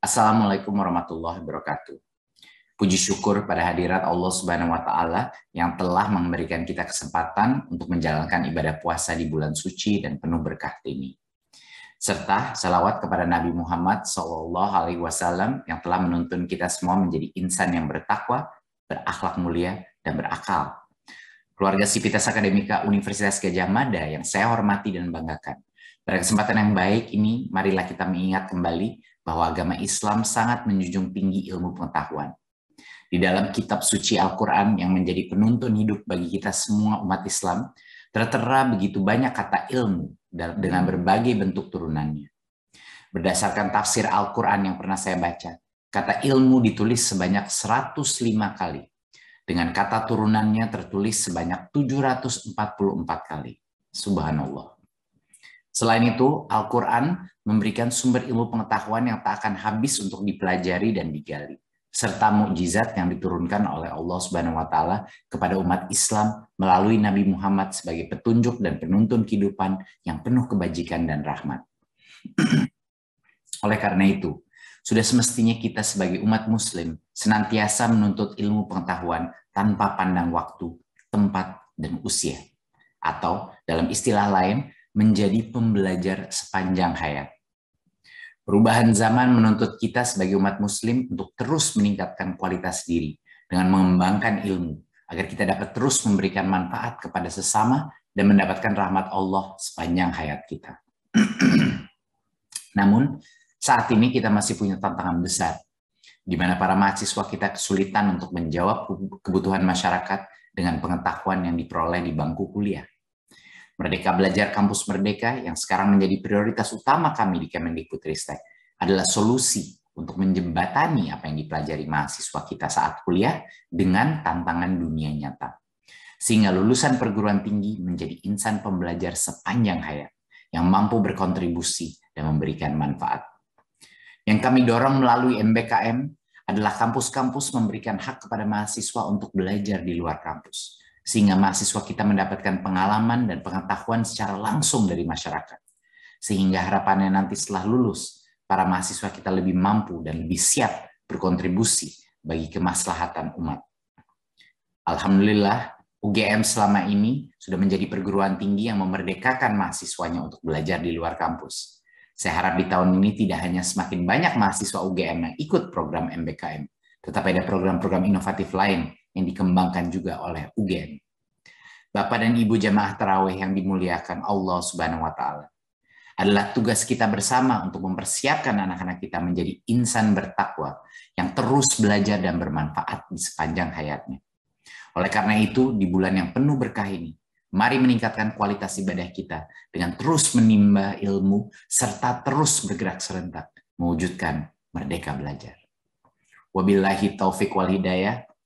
Assalamualaikum warahmatullahi wabarakatuh. Puji syukur pada hadirat Allah Subhanahu wa taala yang telah memberikan kita kesempatan untuk menjalankan ibadah puasa di bulan suci dan penuh berkah ini. Serta salawat kepada Nabi Muhammad wasallam yang telah menuntun kita semua menjadi insan yang bertakwa, berakhlak mulia dan berakal. Keluarga Sivitas Akademika Universitas Gajah Mada yang saya hormati dan banggakan. Pada kesempatan yang baik ini, marilah kita mengingat kembali bahwa agama Islam sangat menjunjung tinggi ilmu pengetahuan. Di dalam kitab suci Al-Quran yang menjadi penuntun hidup bagi kita semua umat Islam, tertera begitu banyak kata ilmu dengan berbagai bentuk turunannya. Berdasarkan tafsir Al-Quran yang pernah saya baca, kata ilmu ditulis sebanyak 105 kali. Dengan kata turunannya tertulis sebanyak 744 kali. Subhanallah. Selain itu, Al-Quran memberikan sumber ilmu pengetahuan yang tak akan habis untuk dipelajari dan digali, serta mukjizat yang diturunkan oleh Allah Subhanahu wa taala kepada umat Islam melalui Nabi Muhammad sebagai petunjuk dan penuntun kehidupan yang penuh kebajikan dan rahmat. oleh karena itu, sudah semestinya kita sebagai umat muslim senantiasa menuntut ilmu pengetahuan tanpa pandang waktu, tempat, dan usia. Atau dalam istilah lain, menjadi pembelajar sepanjang hayat. Perubahan zaman menuntut kita sebagai umat muslim untuk terus meningkatkan kualitas diri dengan mengembangkan ilmu agar kita dapat terus memberikan manfaat kepada sesama dan mendapatkan rahmat Allah sepanjang hayat kita. Namun, saat ini kita masih punya tantangan besar, di mana para mahasiswa kita kesulitan untuk menjawab kebutuhan masyarakat dengan pengetahuan yang diperoleh di bangku kuliah. Merdeka Belajar Kampus Merdeka yang sekarang menjadi prioritas utama kami di Kemendikbudristek adalah solusi untuk menjembatani apa yang dipelajari mahasiswa kita saat kuliah dengan tantangan dunia nyata. Sehingga lulusan perguruan tinggi menjadi insan pembelajar sepanjang hayat yang mampu berkontribusi dan memberikan manfaat. Yang kami dorong melalui MBKM adalah kampus-kampus memberikan hak kepada mahasiswa untuk belajar di luar kampus sehingga mahasiswa kita mendapatkan pengalaman dan pengetahuan secara langsung dari masyarakat. Sehingga harapannya nanti setelah lulus, para mahasiswa kita lebih mampu dan lebih siap berkontribusi bagi kemaslahatan umat. Alhamdulillah, UGM selama ini sudah menjadi perguruan tinggi yang memerdekakan mahasiswanya untuk belajar di luar kampus. Saya harap di tahun ini tidak hanya semakin banyak mahasiswa UGM yang ikut program MBKM, tetapi ada program-program inovatif lain yang dikembangkan juga oleh UGM. Bapak dan Ibu jamaah terawih yang dimuliakan Allah Subhanahu wa taala. Adalah tugas kita bersama untuk mempersiapkan anak-anak kita menjadi insan bertakwa yang terus belajar dan bermanfaat di sepanjang hayatnya. Oleh karena itu, di bulan yang penuh berkah ini, mari meningkatkan kualitas ibadah kita dengan terus menimba ilmu serta terus bergerak serentak mewujudkan merdeka belajar. Wabillahi taufik wal hidayah.